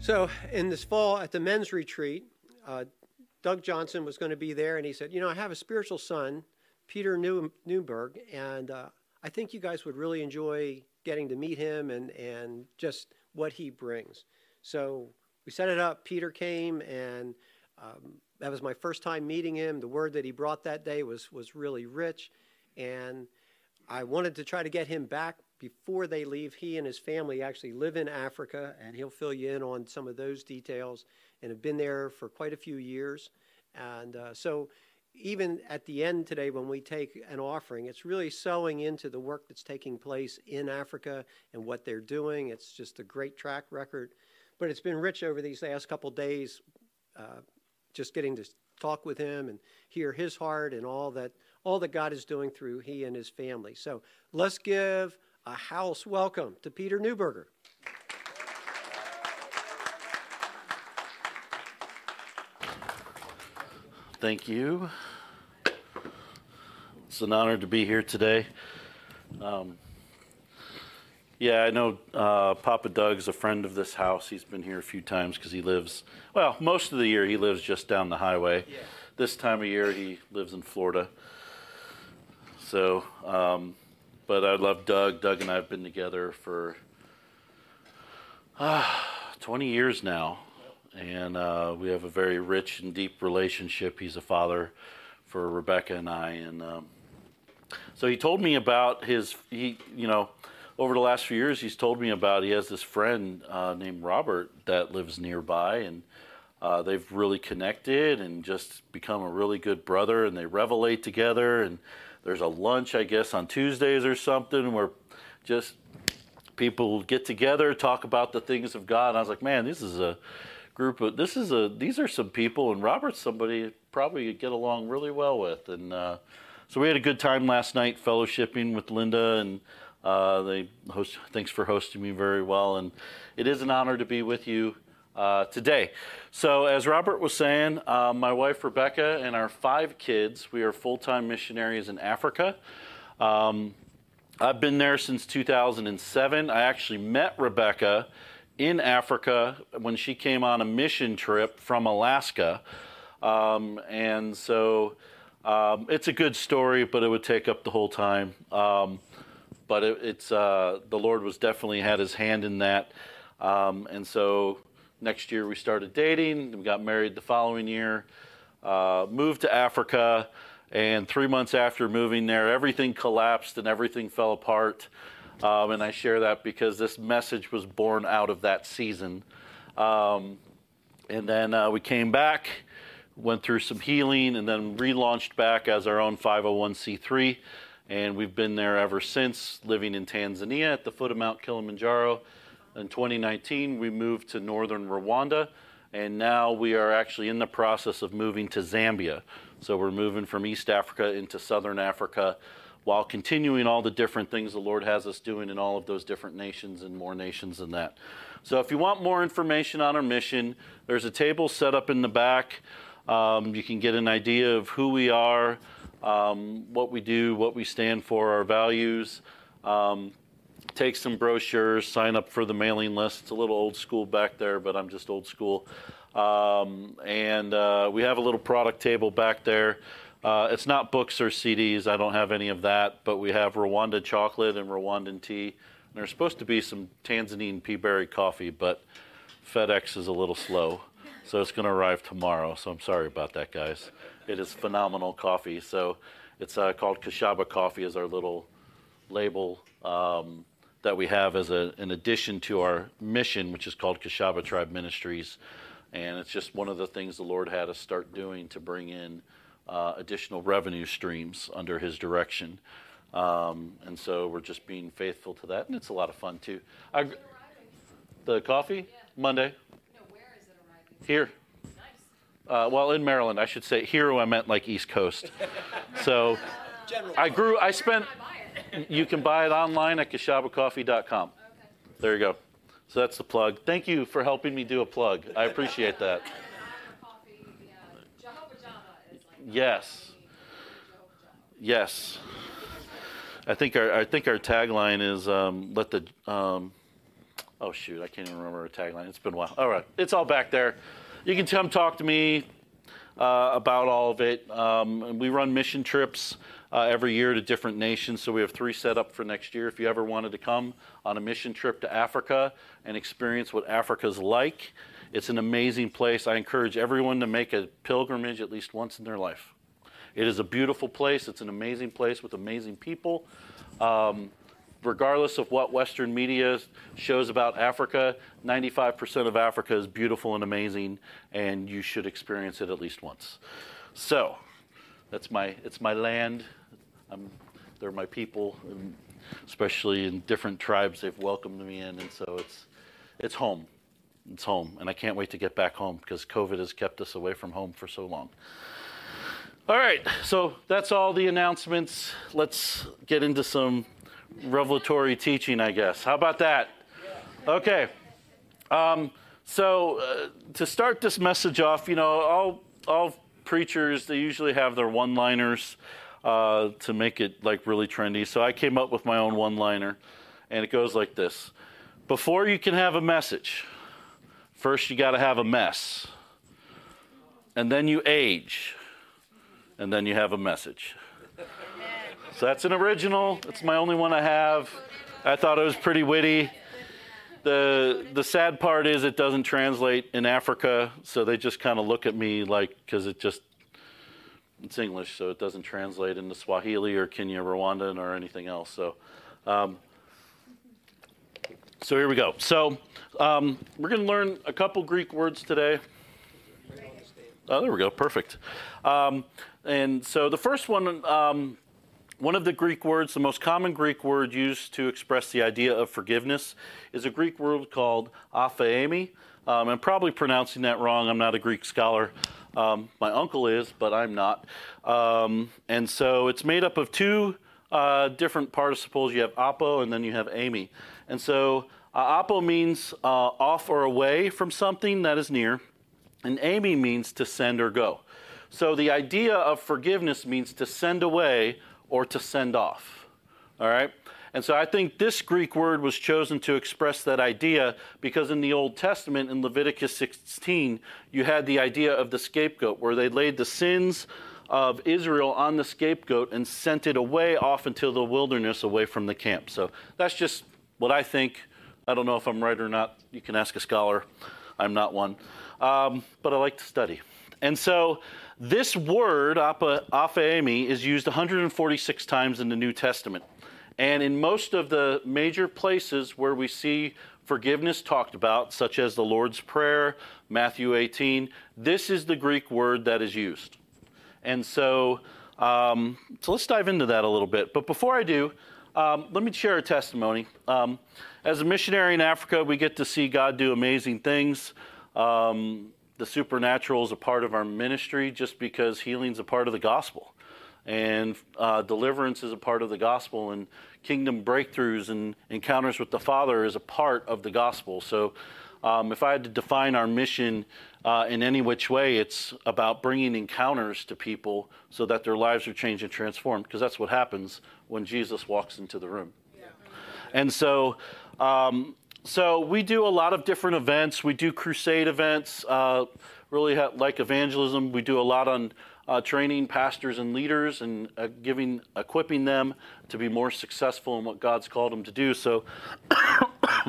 So, in this fall at the men's retreat, uh, Doug Johnson was going to be there, and he said, You know, I have a spiritual son, Peter New- Newberg, and uh, I think you guys would really enjoy getting to meet him and, and just what he brings. So, we set it up. Peter came, and um, that was my first time meeting him. The word that he brought that day was, was really rich, and I wanted to try to get him back before they leave. He and his family actually live in Africa, and he'll fill you in on some of those details and have been there for quite a few years. And uh, so, even at the end today, when we take an offering, it's really sewing into the work that's taking place in Africa and what they're doing. It's just a great track record. But it's been rich over these last couple days, uh, just getting to talk with him and hear his heart and all that all that God is doing through he and his family. So let's give a house welcome to Peter Neuberger. Thank you. It's an honor to be here today. Um, yeah, I know uh, Papa Doug's a friend of this house. He's been here a few times because he lives, well, most of the year he lives just down the highway. Yeah. This time of year he lives in Florida. So, um, but I love Doug. Doug and I have been together for uh, 20 years now and uh, we have a very rich and deep relationship. He's a father for Rebecca and I, and um, so he told me about his. He, you know, over the last few years, he's told me about. He has this friend uh, named Robert that lives nearby, and uh, they've really connected and just become a really good brother, and they revelate together. And there's a lunch, I guess, on Tuesdays or something where just people get together, talk about the things of God. And I was like, man, this is a group of this is a these are some people and Robert's somebody probably get along really well with. And uh, so we had a good time last night fellowshipping with Linda and uh, they host thanks for hosting me very well. And it is an honor to be with you uh, today. So as Robert was saying, uh, my wife Rebecca and our five kids we are full time missionaries in Africa. Um, I've been there since 2007. I actually met Rebecca in Africa when she came on a mission trip from Alaska. Um, and so um, it's a good story, but it would take up the whole time. Um, but it, it's uh, the Lord was definitely had His hand in that. Um, and so next year we started dating. We got married the following year. Uh, moved to Africa, and three months after moving there, everything collapsed and everything fell apart. Um, and I share that because this message was born out of that season. Um, and then uh, we came back, went through some healing, and then relaunched back as our own 501c3. And we've been there ever since, living in Tanzania at the foot of Mount Kilimanjaro. In 2019, we moved to northern Rwanda, and now we are actually in the process of moving to Zambia. So we're moving from East Africa into southern Africa while continuing all the different things the Lord has us doing in all of those different nations and more nations than that. So, if you want more information on our mission, there's a table set up in the back. Um, you can get an idea of who we are, um, what we do, what we stand for, our values. Um, take some brochures, sign up for the mailing list. It's a little old school back there, but I'm just old school. Um, and uh, we have a little product table back there. Uh, it's not books or CDs. I don't have any of that, but we have Rwanda chocolate and Rwandan tea. And there's supposed to be some Tanzanian pea berry coffee, but FedEx is a little slow. So it's going to arrive tomorrow. So I'm sorry about that, guys. It is phenomenal coffee. So it's uh, called Kashabba Coffee, is our little label um, that we have as a, an addition to our mission, which is called Kashabba Tribe Ministries. And it's just one of the things the Lord had us start doing to bring in uh, additional revenue streams under his direction. Um, and so we're just being faithful to that, and it's a lot of fun too. I, the coffee yeah. Monday. No, where is it arriving? Here. Nice. Uh, well, in Maryland, I should say. Here, I meant like East Coast. so, I grew. I spent. you can buy it online at kashabbacoffee.com. Okay. There you go. So that's the plug. Thank you for helping me do a plug. I appreciate that. Yes. Yes. I think our I think our tagline is um, let the um, Oh shoot, I can't even remember our tagline. It's been a while. All right, it's all back there. You can come talk to me uh, about all of it. Um, we run mission trips uh, every year to different nations. So we have three set up for next year. If you ever wanted to come on a mission trip to Africa and experience what Africa's like, it's an amazing place. I encourage everyone to make a pilgrimage at least once in their life. It is a beautiful place. It's an amazing place with amazing people. Um, regardless of what Western media shows about Africa, 95% of Africa is beautiful and amazing, and you should experience it at least once. So, that's my it's my land. I'm, they're my people, especially in different tribes. They've welcomed me in, and so it's it's home. It's home, and I can't wait to get back home because COVID has kept us away from home for so long. All right, so that's all the announcements. Let's get into some revelatory teaching, I guess. How about that? Okay. Um, so uh, to start this message off, you know, all all preachers they usually have their one-liners uh, to make it like really trendy. So I came up with my own one-liner, and it goes like this: Before you can have a message, first you got to have a mess, and then you age, and then you have a message. So that's an original. It's my only one I have. I thought it was pretty witty. The the sad part is it doesn't translate in Africa, so they just kind of look at me like because it just it's English, so it doesn't translate into Swahili or Kinyarwanda, or anything else. So, um, so here we go. So um, we're going to learn a couple Greek words today. Oh, there we go. Perfect. Um, and so the first one um, one of the Greek words, the most common Greek word used to express the idea of forgiveness, is a Greek word called aphiemi. Um, I'm probably pronouncing that wrong. I'm not a Greek scholar. Um, my uncle is, but I'm not. Um, and so it's made up of two uh, different participles. You have apo and then you have amy. And so uh, apo means uh, off or away from something that is near, and amy means to send or go. So the idea of forgiveness means to send away or to send off. All right? And so I think this Greek word was chosen to express that idea because in the Old Testament, in Leviticus 16, you had the idea of the scapegoat, where they laid the sins of Israel on the scapegoat and sent it away off into the wilderness away from the camp. So that's just what I think. I don't know if I'm right or not. You can ask a scholar. I'm not one. Um, but I like to study. And so this word, aphiemi, is used 146 times in the New Testament. And in most of the major places where we see forgiveness talked about, such as the Lord's Prayer, Matthew 18, this is the Greek word that is used. And so, um, so let's dive into that a little bit. But before I do, um, let me share a testimony. Um, as a missionary in Africa, we get to see God do amazing things. Um, the supernatural is a part of our ministry just because healing is a part of the gospel. And uh, deliverance is a part of the gospel, and kingdom breakthroughs and encounters with the Father is a part of the gospel. So, um, if I had to define our mission uh, in any which way, it's about bringing encounters to people so that their lives are changed and transformed, because that's what happens when Jesus walks into the room. Yeah. And so, um, so we do a lot of different events. We do crusade events, uh, really ha- like evangelism. We do a lot on uh, training pastors and leaders and uh, giving, equipping them to be more successful in what God's called them to do. So,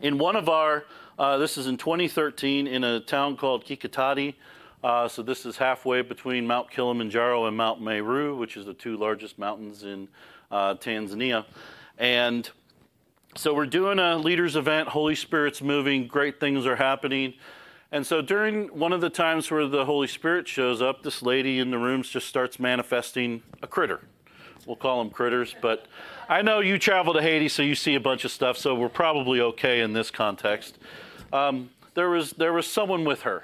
in one of our, uh, this is in 2013, in a town called Kikatiti. Uh, so this is halfway between Mount Kilimanjaro and Mount Meru, which is the two largest mountains in uh, Tanzania, and so we're doing a leaders event, Holy Spirit's moving, great things are happening. And so during one of the times where the Holy Spirit shows up, this lady in the rooms just starts manifesting a critter. We'll call them critters, but I know you travel to Haiti, so you see a bunch of stuff, so we're probably okay in this context. Um, there was there was someone with her,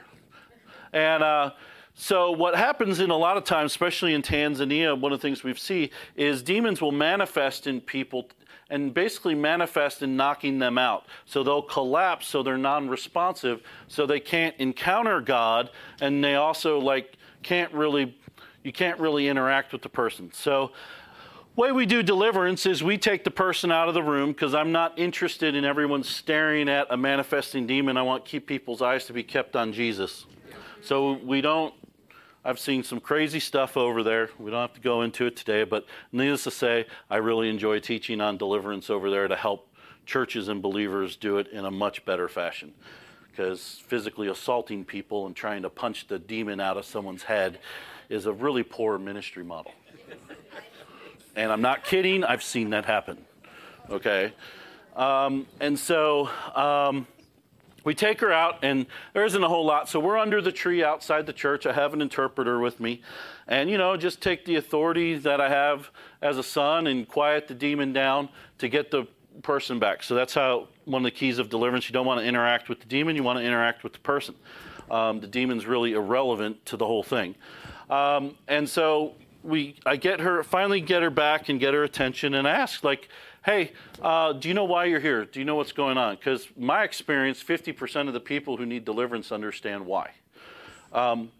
and uh, so what happens in a lot of times, especially in Tanzania, one of the things we see is demons will manifest in people and basically manifest in knocking them out. So they'll collapse so they're non-responsive, so they can't encounter God, and they also like can't really you can't really interact with the person. So way we do deliverance is we take the person out of the room because I'm not interested in everyone staring at a manifesting demon. I want keep people's eyes to be kept on Jesus. So we don't. I've seen some crazy stuff over there. We don't have to go into it today, but needless to say, I really enjoy teaching on deliverance over there to help churches and believers do it in a much better fashion. Because physically assaulting people and trying to punch the demon out of someone's head is a really poor ministry model. And I'm not kidding, I've seen that happen. Okay? Um, and so um, we take her out, and there isn't a whole lot. So we're under the tree outside the church. I have an interpreter with me. And, you know, just take the authority that I have as a son and quiet the demon down to get the person back. So that's how one of the keys of deliverance. You don't want to interact with the demon, you want to interact with the person. Um, the demon's really irrelevant to the whole thing. Um, and so we I get her finally get her back and get her attention and ask like, hey, uh, do you know why you're here? Do you know what's going on? Because my experience, 50% of the people who need deliverance understand why. Um,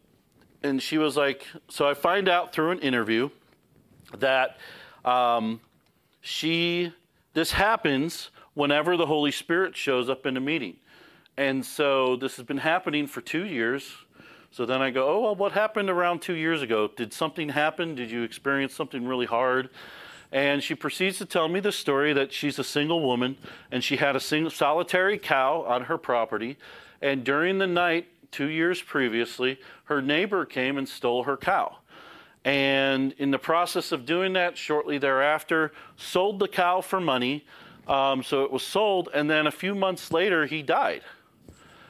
and she was like, so I find out through an interview that um, she this happens whenever the Holy Spirit shows up in a meeting. And so this has been happening for two years. So then I go, oh, well, what happened around two years ago? Did something happen? Did you experience something really hard? And she proceeds to tell me the story that she's a single woman and she had a single, solitary cow on her property. And during the night, two years previously, her neighbor came and stole her cow. And in the process of doing that, shortly thereafter, sold the cow for money. Um, so it was sold, and then a few months later, he died.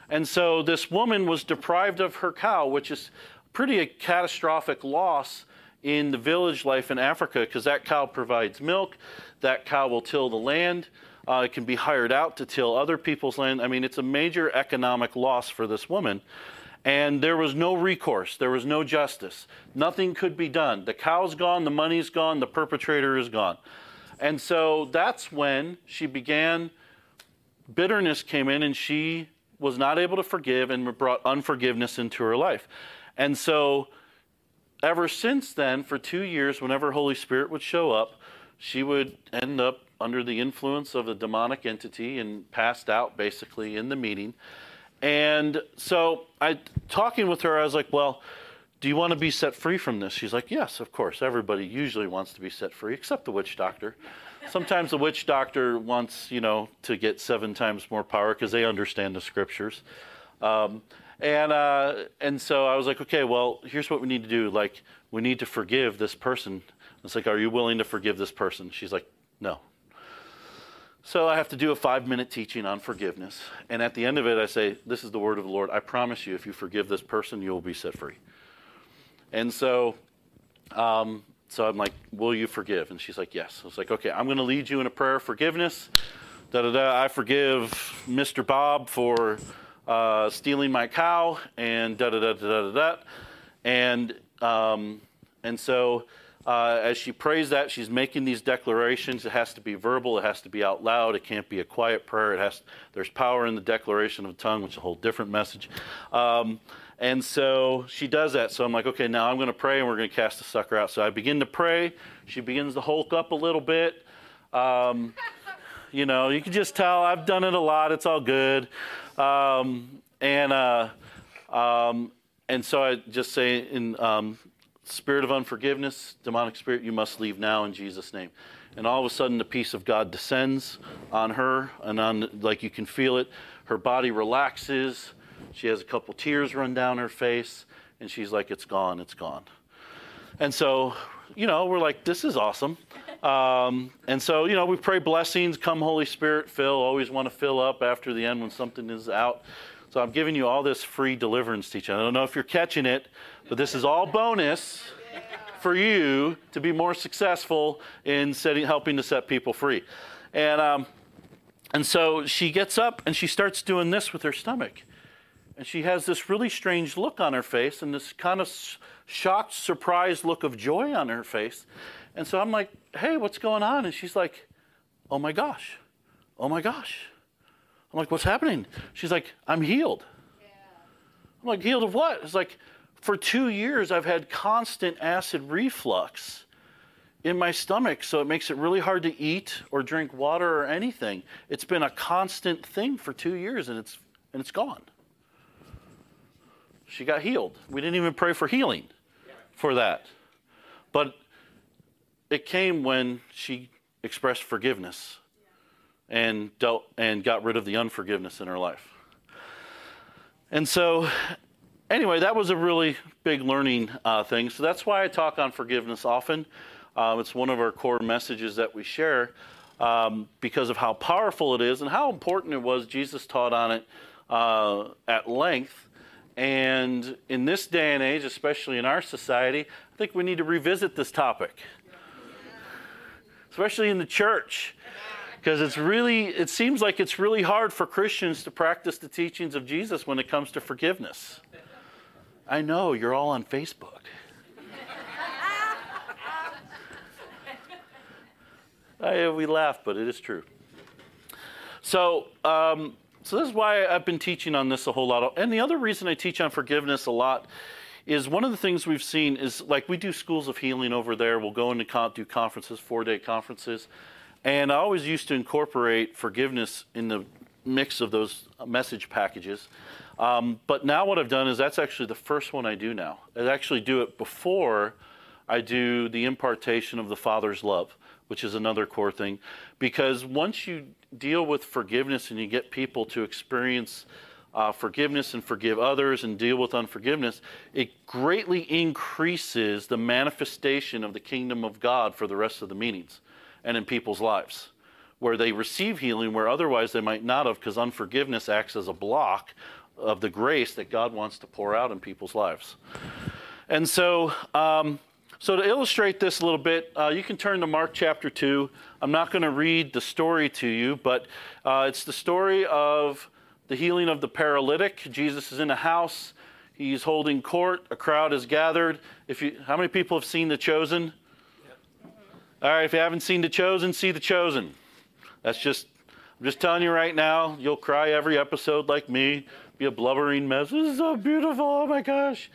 And so this woman was deprived of her cow, which is pretty a catastrophic loss in the village life in Africa because that cow provides milk, that cow will till the land. Uh, it can be hired out to till other people's land. I mean, it's a major economic loss for this woman. And there was no recourse, there was no justice. Nothing could be done. The cow's gone, the money's gone, the perpetrator is gone. And so that's when she began, bitterness came in, and she was not able to forgive and brought unforgiveness into her life. And so, ever since then, for two years, whenever Holy Spirit would show up, she would end up under the influence of a demonic entity and passed out basically in the meeting. And so, I talking with her, I was like, "Well, do you want to be set free from this?" She's like, "Yes, of course. Everybody usually wants to be set free, except the witch doctor." Sometimes the witch doctor wants, you know, to get seven times more power because they understand the scriptures. Um, and uh, and so I was like, okay, well, here's what we need to do. Like, we need to forgive this person. It's like, are you willing to forgive this person? She's like, no. So I have to do a five minute teaching on forgiveness. And at the end of it, I say, This is the word of the Lord. I promise you, if you forgive this person, you will be set free. And so um, so I'm like, Will you forgive? And she's like, Yes. I was like, Okay, I'm going to lead you in a prayer of forgiveness. Da da da. I forgive Mr. Bob for uh, stealing my cow, and da da da da da da. And um, and so uh, as she prays that, she's making these declarations. It has to be verbal. It has to be out loud. It can't be a quiet prayer. It has. There's power in the declaration of tongue, which is a whole different message. Um, and so she does that. So I'm like, okay, now I'm going to pray and we're going to cast the sucker out. So I begin to pray. She begins to hulk up a little bit. Um, you know, you can just tell I've done it a lot. It's all good. Um, and uh, um, and so I just say in um, spirit of unforgiveness, demonic spirit, you must leave now in Jesus' name. And all of a sudden, the peace of God descends on her, and on like you can feel it. Her body relaxes. She has a couple tears run down her face, and she's like, It's gone, it's gone. And so, you know, we're like, This is awesome. Um, and so, you know, we pray blessings, come Holy Spirit, fill. Always want to fill up after the end when something is out. So I'm giving you all this free deliverance teaching. I don't know if you're catching it, but this is all bonus for you to be more successful in setting, helping to set people free. And, um, and so she gets up and she starts doing this with her stomach. And she has this really strange look on her face and this kind of shocked, surprised look of joy on her face. And so I'm like, hey, what's going on? And she's like, oh my gosh, oh my gosh. I'm like, what's happening? She's like, I'm healed. Yeah. I'm like, healed of what? It's like, for two years, I've had constant acid reflux in my stomach, so it makes it really hard to eat or drink water or anything. It's been a constant thing for two years, and it's and it's gone. She got healed. We didn't even pray for healing for that, but it came when she expressed forgiveness and dealt and got rid of the unforgiveness in her life. And so, anyway, that was a really big learning uh, thing. So that's why I talk on forgiveness often. Um, it's one of our core messages that we share um, because of how powerful it is and how important it was. Jesus taught on it uh, at length. And in this day and age, especially in our society, I think we need to revisit this topic, especially in the church because it's really it seems like it's really hard for Christians to practice the teachings of Jesus when it comes to forgiveness. I know you're all on Facebook. I, we laugh, but it is true. So, um, so this is why I've been teaching on this a whole lot. And the other reason I teach on forgiveness a lot is one of the things we've seen is like we do schools of healing over there. We'll go into do conferences, four day conferences. And I always used to incorporate forgiveness in the mix of those message packages. Um, but now what I've done is that's actually the first one I do now. I actually do it before I do the impartation of the Father's love, which is another core thing. Because once you deal with forgiveness and you get people to experience uh, forgiveness and forgive others and deal with unforgiveness, it greatly increases the manifestation of the kingdom of God for the rest of the meetings and in people's lives, where they receive healing where otherwise they might not have, because unforgiveness acts as a block of the grace that God wants to pour out in people's lives. And so, um, so to illustrate this a little bit, uh, you can turn to Mark chapter 2. I'm not going to read the story to you, but uh, it's the story of the healing of the paralytic. Jesus is in a house. He's holding court. A crowd is gathered. If you, how many people have seen The Chosen? All right, if you haven't seen The Chosen, see The Chosen. That's just, I'm just telling you right now, you'll cry every episode like me, be a blubbering mess. This is so beautiful. Oh my gosh.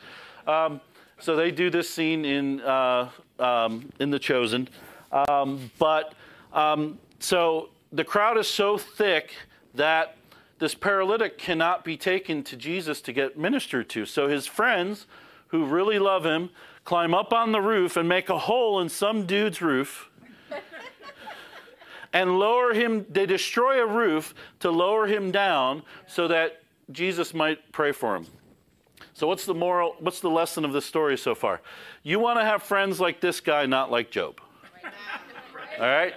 Um, so they do this scene in, uh, um, in The Chosen. Um, but um, so the crowd is so thick that this paralytic cannot be taken to Jesus to get ministered to. So his friends, who really love him, climb up on the roof and make a hole in some dude's roof and lower him. They destroy a roof to lower him down so that Jesus might pray for him. So, what's the moral? What's the lesson of this story so far? You want to have friends like this guy, not like Job. All right?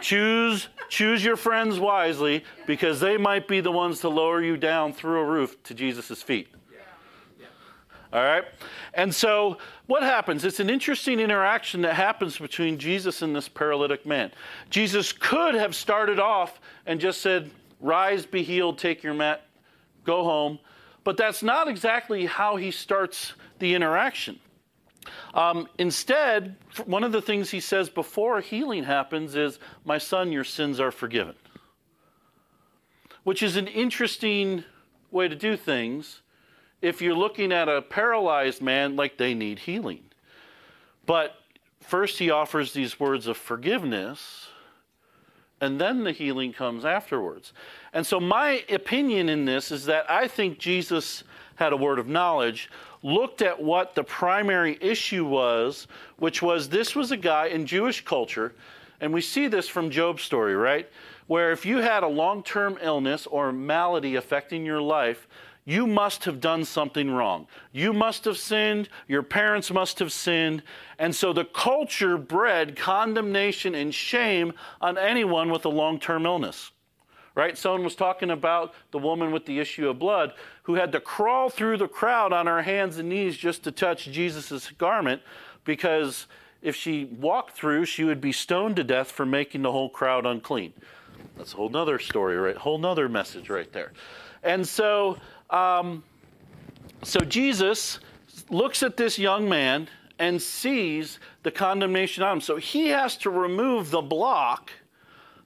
Choose choose your friends wisely because they might be the ones to lower you down through a roof to Jesus' feet. All right? And so what happens? It's an interesting interaction that happens between Jesus and this paralytic man. Jesus could have started off and just said, Rise, be healed, take your mat, go home. But that's not exactly how he starts the interaction. Um, instead, one of the things he says before healing happens is, My son, your sins are forgiven. Which is an interesting way to do things if you're looking at a paralyzed man, like they need healing. But first, he offers these words of forgiveness, and then the healing comes afterwards. And so, my opinion in this is that I think Jesus had a word of knowledge, looked at what the primary issue was, which was this was a guy in Jewish culture, and we see this from Job's story, right? Where if you had a long term illness or malady affecting your life, you must have done something wrong. You must have sinned. Your parents must have sinned. And so the culture bred condemnation and shame on anyone with a long term illness. Right? Someone was talking about the woman with the issue of blood who had to crawl through the crowd on her hands and knees just to touch Jesus' garment because if she walked through, she would be stoned to death for making the whole crowd unclean. That's a whole nother story, right? Whole nother message right there. And so um, so Jesus looks at this young man and sees the condemnation on him. So he has to remove the block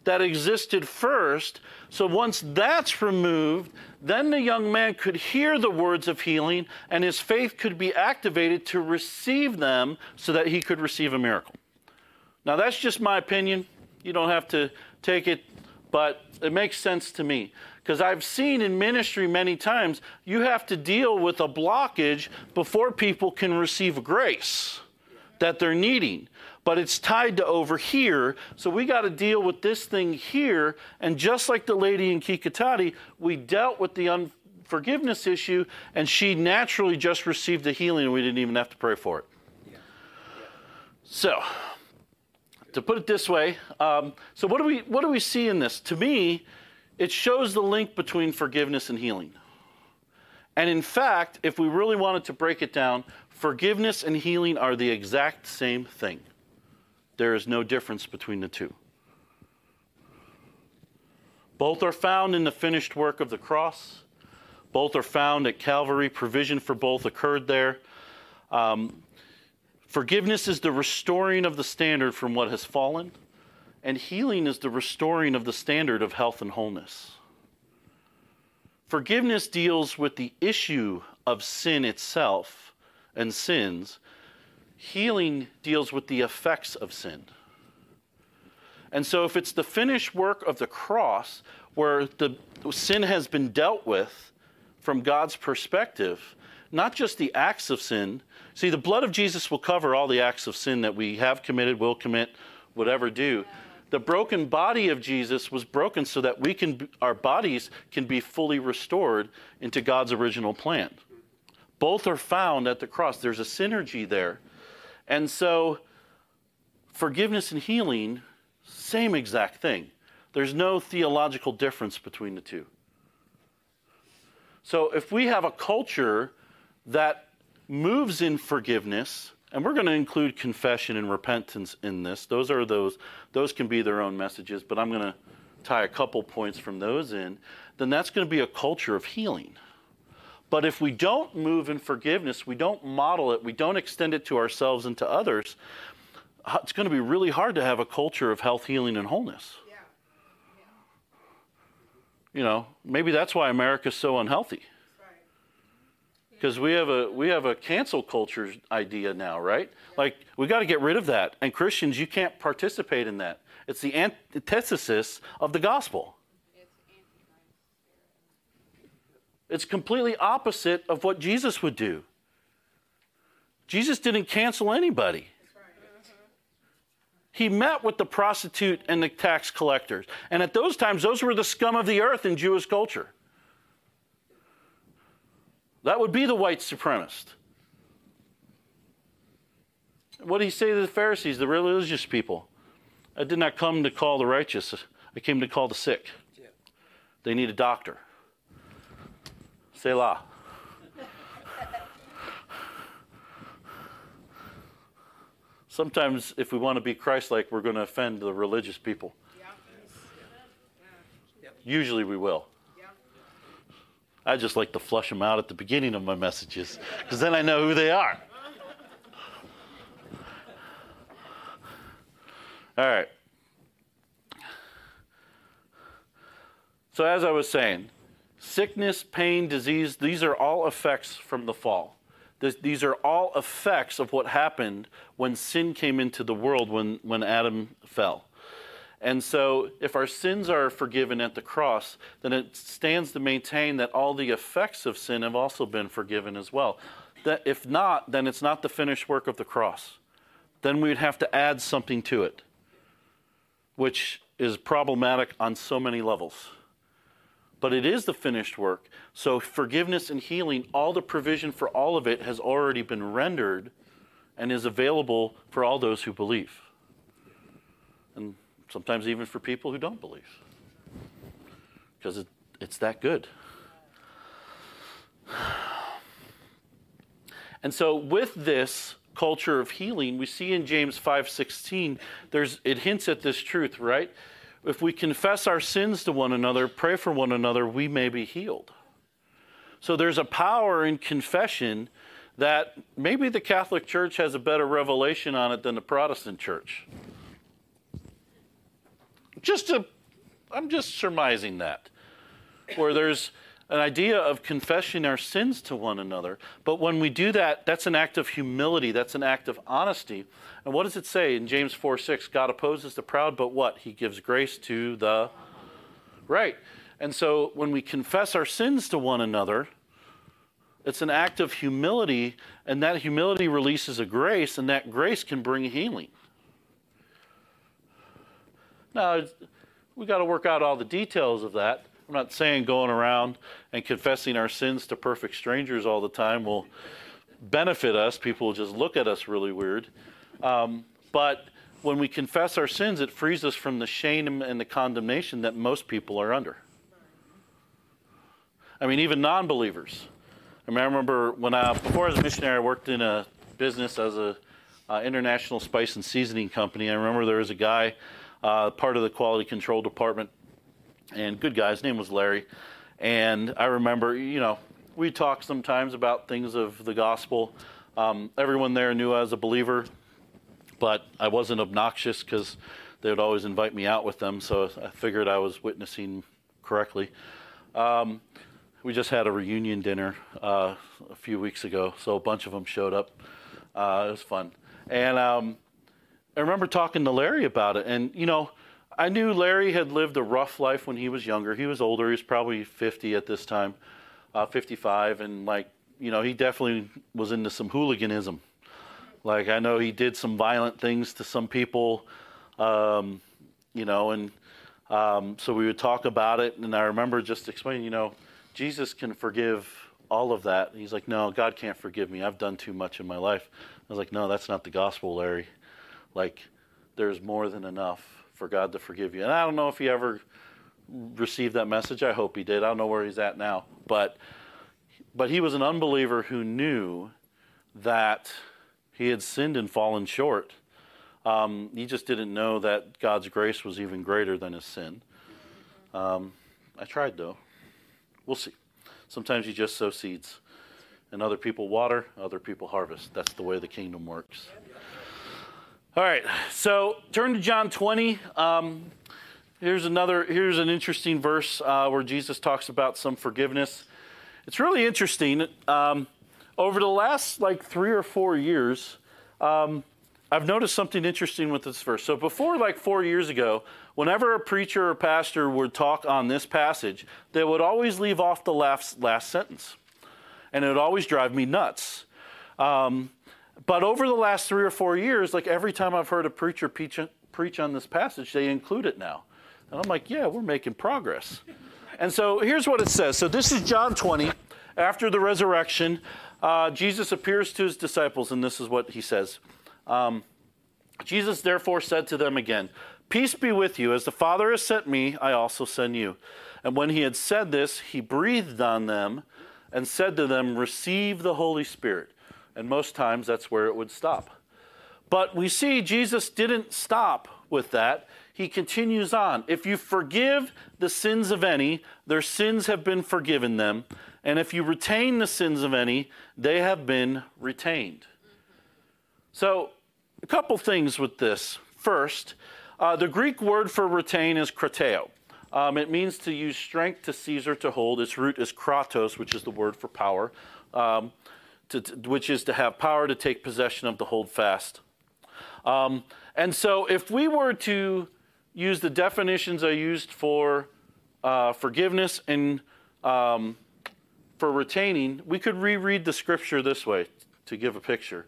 that existed first. So once that's removed, then the young man could hear the words of healing and his faith could be activated to receive them so that he could receive a miracle. Now, that's just my opinion. You don't have to take it, but it makes sense to me. Because I've seen in ministry many times, you have to deal with a blockage before people can receive grace that they're needing. But it's tied to over here, so we got to deal with this thing here. And just like the lady in Kikatiti, we dealt with the unforgiveness issue, and she naturally just received the healing, and we didn't even have to pray for it. So, to put it this way, um, so what do we what do we see in this? To me, it shows the link between forgiveness and healing. And in fact, if we really wanted to break it down, forgiveness and healing are the exact same thing. There is no difference between the two. Both are found in the finished work of the cross. Both are found at Calvary. Provision for both occurred there. Um, Forgiveness is the restoring of the standard from what has fallen, and healing is the restoring of the standard of health and wholeness. Forgiveness deals with the issue of sin itself and sins. Healing deals with the effects of sin. And so, if it's the finished work of the cross where the sin has been dealt with from God's perspective, not just the acts of sin, See, the blood of Jesus will cover all the acts of sin that we have committed, will commit, whatever do. The broken body of Jesus was broken so that we can our bodies can be fully restored into God's original plan. Both are found at the cross. There's a synergy there. And so forgiveness and healing, same exact thing. There's no theological difference between the two. So if we have a culture that moves in forgiveness, and we're going to include confession and repentance in this. Those are those, those can be their own messages, but I'm going to tie a couple points from those in. Then that's going to be a culture of healing. But if we don't move in forgiveness, we don't model it, we don't extend it to ourselves and to others, uh, it's going to be really hard to have a culture of health, healing, and wholeness. Yeah. Yeah. You know, maybe that's why America's so unhealthy because we have a we have a cancel culture idea now, right? Like we got to get rid of that. And Christians, you can't participate in that. It's the antithesis of the gospel. It's completely opposite of what Jesus would do. Jesus didn't cancel anybody. He met with the prostitute and the tax collectors. And at those times, those were the scum of the earth in Jewish culture. That would be the white supremacist. What did he say to the Pharisees, the religious people? I did not come to call the righteous, I came to call the sick. They need a doctor. Selah. Sometimes, if we want to be Christ like, we're going to offend the religious people. Usually we will. I just like to flush them out at the beginning of my messages because then I know who they are. All right. So, as I was saying, sickness, pain, disease, these are all effects from the fall. This, these are all effects of what happened when sin came into the world when, when Adam fell. And so, if our sins are forgiven at the cross, then it stands to maintain that all the effects of sin have also been forgiven as well. That if not, then it's not the finished work of the cross. Then we'd have to add something to it, which is problematic on so many levels. But it is the finished work. So, forgiveness and healing, all the provision for all of it has already been rendered and is available for all those who believe. And sometimes even for people who don't believe, because it, it's that good. And so, with this culture of healing, we see in James 5:16, there's it hints at this truth, right? If we confess our sins to one another, pray for one another, we may be healed. So there's a power in confession that maybe the Catholic Church has a better revelation on it than the Protestant Church. Just to, I'm just surmising that. Where there's an idea of confessing our sins to one another. But when we do that, that's an act of humility, that's an act of honesty. And what does it say in James 4 6? God opposes the proud, but what? He gives grace to the. Right. And so when we confess our sins to one another, it's an act of humility, and that humility releases a grace, and that grace can bring healing. Now, we got to work out all the details of that. I'm not saying going around and confessing our sins to perfect strangers all the time will benefit us. People will just look at us really weird. Um, but when we confess our sins, it frees us from the shame and the condemnation that most people are under. I mean, even non believers. I, mean, I remember when I, before I was a missionary, I worked in a business as a uh, international spice and seasoning company. I remember there was a guy, uh, part of the quality control department, and good guy. His name was Larry. And I remember, you know, we talked sometimes about things of the gospel. Um, everyone there knew I was a believer, but I wasn't obnoxious because they would always invite me out with them. So I figured I was witnessing correctly. Um, we just had a reunion dinner uh, a few weeks ago, so a bunch of them showed up. Uh, it was fun, and um, I remember talking to Larry about it. And you know, I knew Larry had lived a rough life when he was younger. He was older; he was probably 50 at this time, uh, 55, and like you know, he definitely was into some hooliganism. Like I know he did some violent things to some people, um, you know, and um, so we would talk about it. And I remember just explaining, you know Jesus can forgive all of that. He's like, no, God can't forgive me. I've done too much in my life. I was like, no, that's not the gospel, Larry. Like, there's more than enough for God to forgive you. And I don't know if he ever received that message. I hope he did. I don't know where he's at now. But, but he was an unbeliever who knew that he had sinned and fallen short. Um, he just didn't know that God's grace was even greater than his sin. Um, I tried, though. We'll see. Sometimes you just sow seeds, and other people water, other people harvest. That's the way the kingdom works. All right, so turn to John 20. Um, here's another. Here's an interesting verse uh, where Jesus talks about some forgiveness. It's really interesting. Um, over the last like three or four years, um, I've noticed something interesting with this verse. So before like four years ago, whenever a preacher or pastor would talk on this passage, they would always leave off the last, last sentence. And it would always drive me nuts. Um, but over the last three or four years, like every time I've heard a preacher preach, on this passage, they include it now. And I'm like, yeah, we're making progress. And so here's what it says. So this is John 20. After the resurrection, uh, Jesus appears to his disciples, and this is what he says. Um, Jesus therefore said to them again, Peace be with you. As the Father has sent me, I also send you. And when he had said this, he breathed on them and said to them, Receive the Holy Spirit. And most times that's where it would stop. But we see Jesus didn't stop with that. He continues on. If you forgive the sins of any, their sins have been forgiven them. And if you retain the sins of any, they have been retained. So a couple things with this. First, uh, the Greek word for retain is krateo. Um, it means to use strength to or to hold. Its root is kratos, which is the word for power, um, to, which is to have power to take possession of the hold fast. Um, and so, if we were to use the definitions I used for uh, forgiveness and um, for retaining, we could reread the scripture this way to give a picture.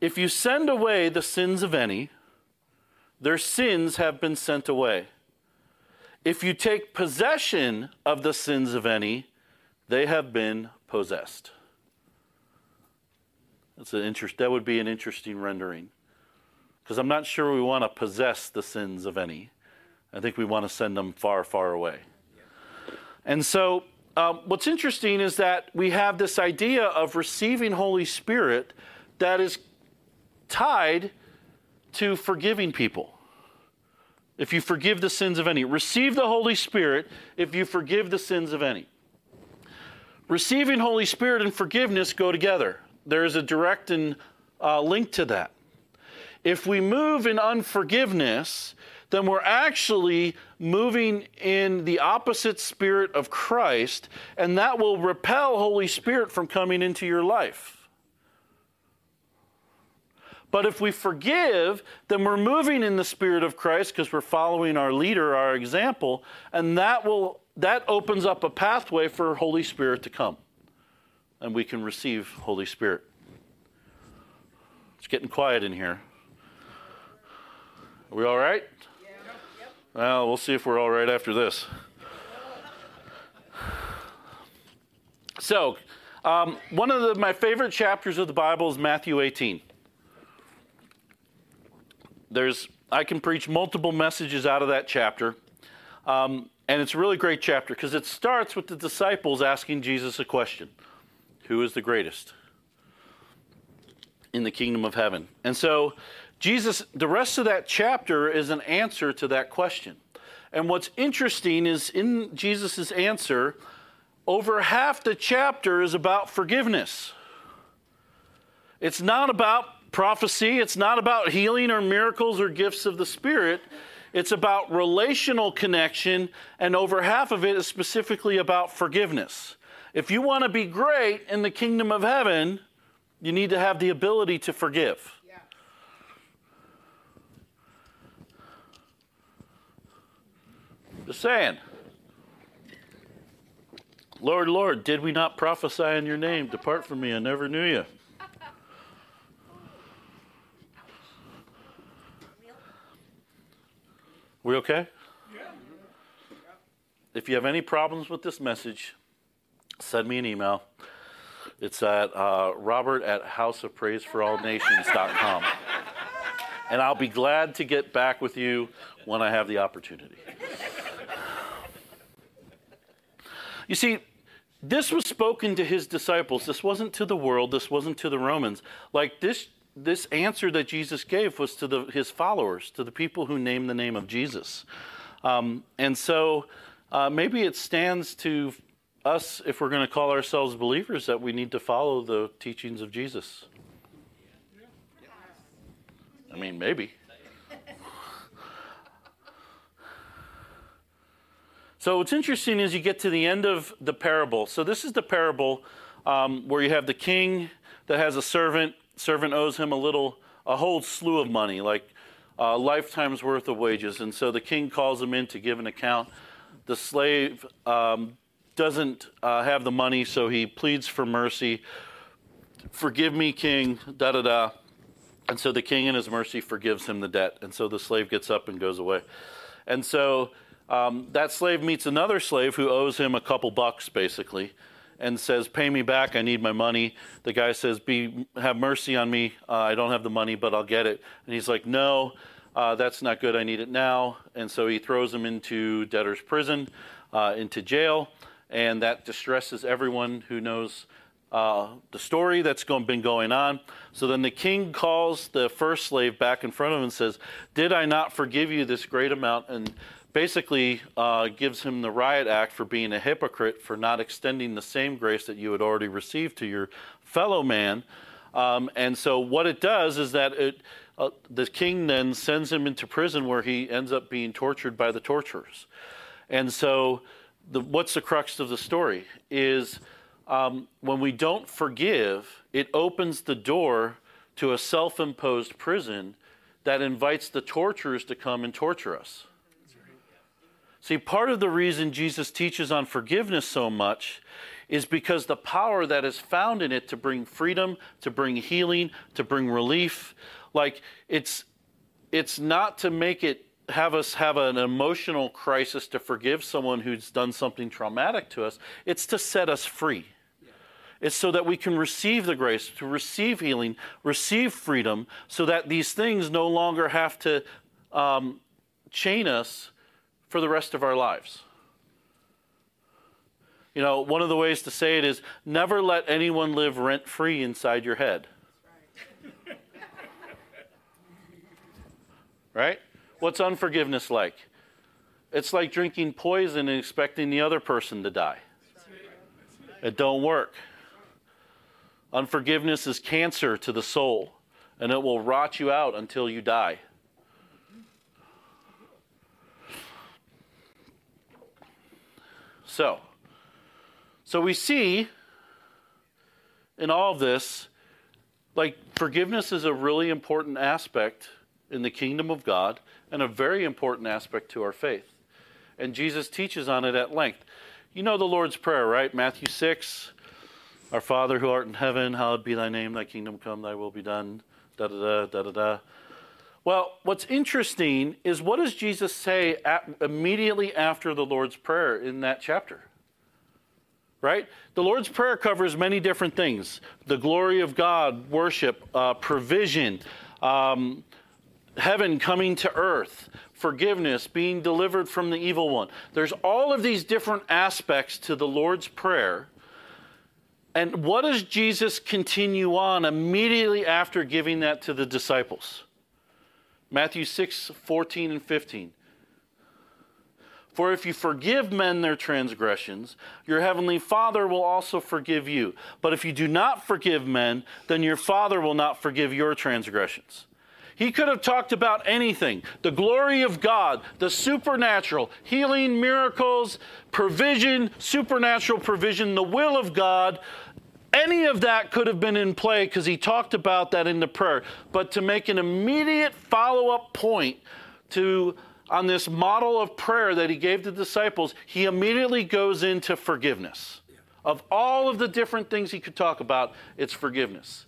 If you send away the sins of any, their sins have been sent away. If you take possession of the sins of any, they have been possessed. That's an interest, that would be an interesting rendering. Because I'm not sure we want to possess the sins of any. I think we want to send them far, far away. And so, um, what's interesting is that we have this idea of receiving Holy Spirit that is tied to forgiving people. If you forgive the sins of any, receive the Holy Spirit if you forgive the sins of any. Receiving Holy Spirit and forgiveness go together. There is a direct and uh, link to that. If we move in unforgiveness, then we're actually moving in the opposite spirit of Christ, and that will repel Holy Spirit from coming into your life. But if we forgive, then we're moving in the spirit of Christ because we're following our leader, our example, and that will that opens up a pathway for Holy Spirit to come. And we can receive Holy Spirit. It's getting quiet in here. Are we all right? Well, we'll see if we're all right after this. So, um, one of the, my favorite chapters of the Bible is Matthew 18 there's I can preach multiple messages out of that chapter. Um, and it's a really great chapter because it starts with the disciples asking Jesus a question Who is the greatest in the kingdom of heaven? And so, Jesus, the rest of that chapter is an answer to that question. And what's interesting is in Jesus' answer, over half the chapter is about forgiveness. It's not about prophecy, it's not about healing or miracles or gifts of the Spirit. It's about relational connection, and over half of it is specifically about forgiveness. If you want to be great in the kingdom of heaven, you need to have the ability to forgive. Yeah. Just saying. Lord, Lord, did we not prophesy in your name? Depart from me, I never knew you. We okay? Yeah. If you have any problems with this message, send me an email. It's at uh, robert at houseofpraiseforallnations.com. and I'll be glad to get back with you when I have the opportunity. You see, this was spoken to his disciples. This wasn't to the world, this wasn't to the Romans. Like this this answer that Jesus gave was to the, his followers, to the people who name the name of Jesus. Um, and so uh, maybe it stands to us, if we're going to call ourselves believers, that we need to follow the teachings of Jesus. I mean, maybe. So what's interesting is you get to the end of the parable. So this is the parable um, where you have the king that has a servant servant owes him a little, a whole slew of money, like a lifetime's worth of wages. And so the king calls him in to give an account. The slave um, doesn't uh, have the money, so he pleads for mercy. Forgive me, king, da da da. And so the king, in his mercy, forgives him the debt. And so the slave gets up and goes away. And so um, that slave meets another slave who owes him a couple bucks, basically and says, "Pay me back. I need my money." The guy says, "Be have mercy on me. Uh, I don't have the money, but I'll get it." And he's like, "No, uh, that's not good. I need it now." And so he throws him into debtor's prison, uh, into jail, and that distresses everyone who knows. Uh, the story that's going, been going on. So then the king calls the first slave back in front of him and says, Did I not forgive you this great amount? And basically uh, gives him the riot act for being a hypocrite for not extending the same grace that you had already received to your fellow man. Um, and so what it does is that it, uh, the king then sends him into prison where he ends up being tortured by the torturers. And so the, what's the crux of the story is um, when we don't forgive, it opens the door to a self-imposed prison that invites the torturers to come and torture us. See, part of the reason Jesus teaches on forgiveness so much is because the power that is found in it to bring freedom, to bring healing, to bring relief, like it's it's not to make it have us have an emotional crisis to forgive someone who's done something traumatic to us. It's to set us free. It's so that we can receive the grace, to receive healing, receive freedom, so that these things no longer have to um, chain us for the rest of our lives. You know, one of the ways to say it is never let anyone live rent free inside your head. right? What's unforgiveness like? It's like drinking poison and expecting the other person to die. It don't work. Unforgiveness is cancer to the soul, and it will rot you out until you die. So, so we see in all of this, like forgiveness is a really important aspect in the kingdom of God and a very important aspect to our faith. And Jesus teaches on it at length. You know the Lord's Prayer, right? Matthew 6, Our Father who art in heaven, hallowed be thy name, thy kingdom come, thy will be done, da da da da da da. Well, what's interesting is what does Jesus say at, immediately after the Lord's Prayer in that chapter? Right? The Lord's Prayer covers many different things the glory of God, worship, uh, provision, um, heaven coming to earth, forgiveness, being delivered from the evil one. There's all of these different aspects to the Lord's Prayer. And what does Jesus continue on immediately after giving that to the disciples? Matthew 6, 14 and 15. For if you forgive men their transgressions, your heavenly Father will also forgive you. But if you do not forgive men, then your Father will not forgive your transgressions. He could have talked about anything the glory of God, the supernatural, healing, miracles, provision, supernatural provision, the will of God. Any of that could have been in play because he talked about that in the prayer. But to make an immediate follow up point to on this model of prayer that he gave the disciples, he immediately goes into forgiveness. Of all of the different things he could talk about, it's forgiveness.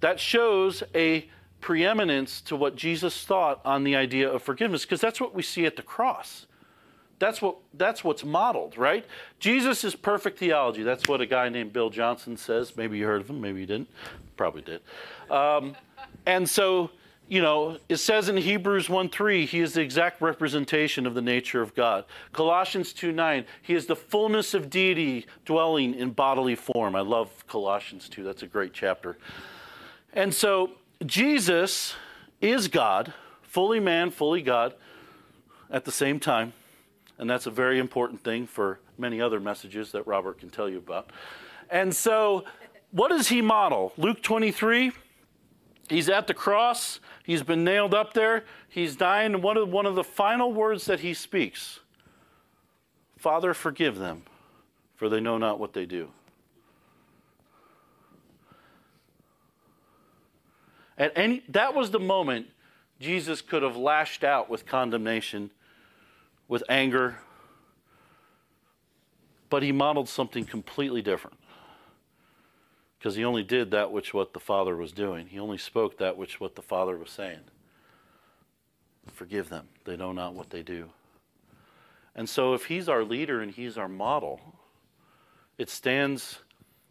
That shows a preeminence to what Jesus thought on the idea of forgiveness, because that's what we see at the cross. That's what that's what's modeled, right? Jesus is perfect theology. That's what a guy named Bill Johnson says. Maybe you heard of him, maybe you didn't. Probably did. Um, and so, you know, it says in Hebrews 1 3, he is the exact representation of the nature of God. Colossians 2 9, he is the fullness of deity dwelling in bodily form. I love Colossians 2, that's a great chapter. And so, Jesus is God, fully man, fully God, at the same time. And that's a very important thing for many other messages that Robert can tell you about. And so, what does he model? Luke 23, he's at the cross, he's been nailed up there, he's dying. One of, one of the final words that he speaks Father, forgive them, for they know not what they do. At any, that was the moment Jesus could have lashed out with condemnation, with anger, but he modeled something completely different. Because he only did that which what the Father was doing. He only spoke that which what the Father was saying. Forgive them. They know not what they do. And so if he's our leader and he's our model, it stands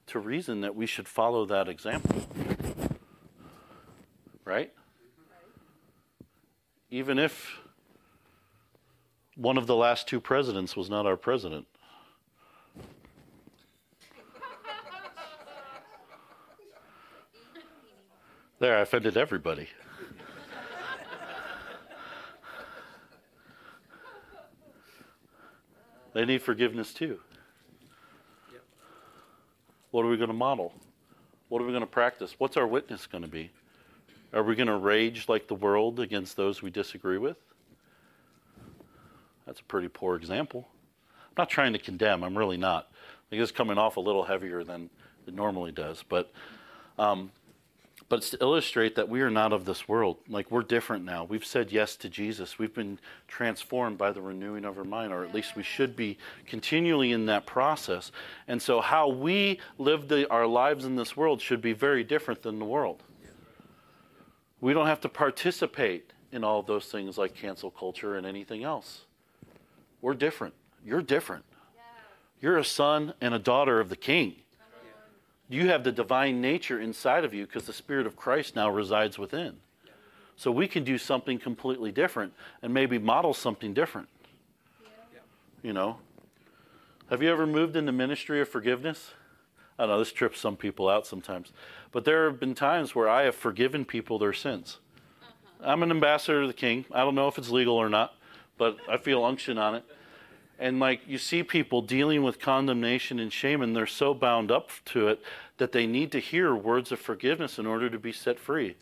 to reason that we should follow that example right? Even if one of the last two presidents was not our president. There, I offended everybody. they need forgiveness too. What are we going to model? What are we going to practice? What's our witness going to be? Are we going to rage like the world against those we disagree with? That's a pretty poor example. I'm not trying to condemn, I'm really not. I think it's coming off a little heavier than it normally does. But, um, but it's to illustrate that we are not of this world. Like we're different now. We've said yes to Jesus. We've been transformed by the renewing of our mind, or at least we should be continually in that process. And so, how we live the, our lives in this world should be very different than the world. We don't have to participate in all those things like cancel culture and anything else. We're different. You're different. Yeah. You're a son and a daughter of the king. You have the divine nature inside of you because the Spirit of Christ now resides within. So we can do something completely different and maybe model something different. Yeah. You know? Have you ever moved in the ministry of forgiveness? I know this trips some people out sometimes, but there have been times where I have forgiven people their sins. Uh-huh. I'm an ambassador of the king. I don't know if it's legal or not, but I feel unction on it. And like you see people dealing with condemnation and shame, and they're so bound up to it that they need to hear words of forgiveness in order to be set free.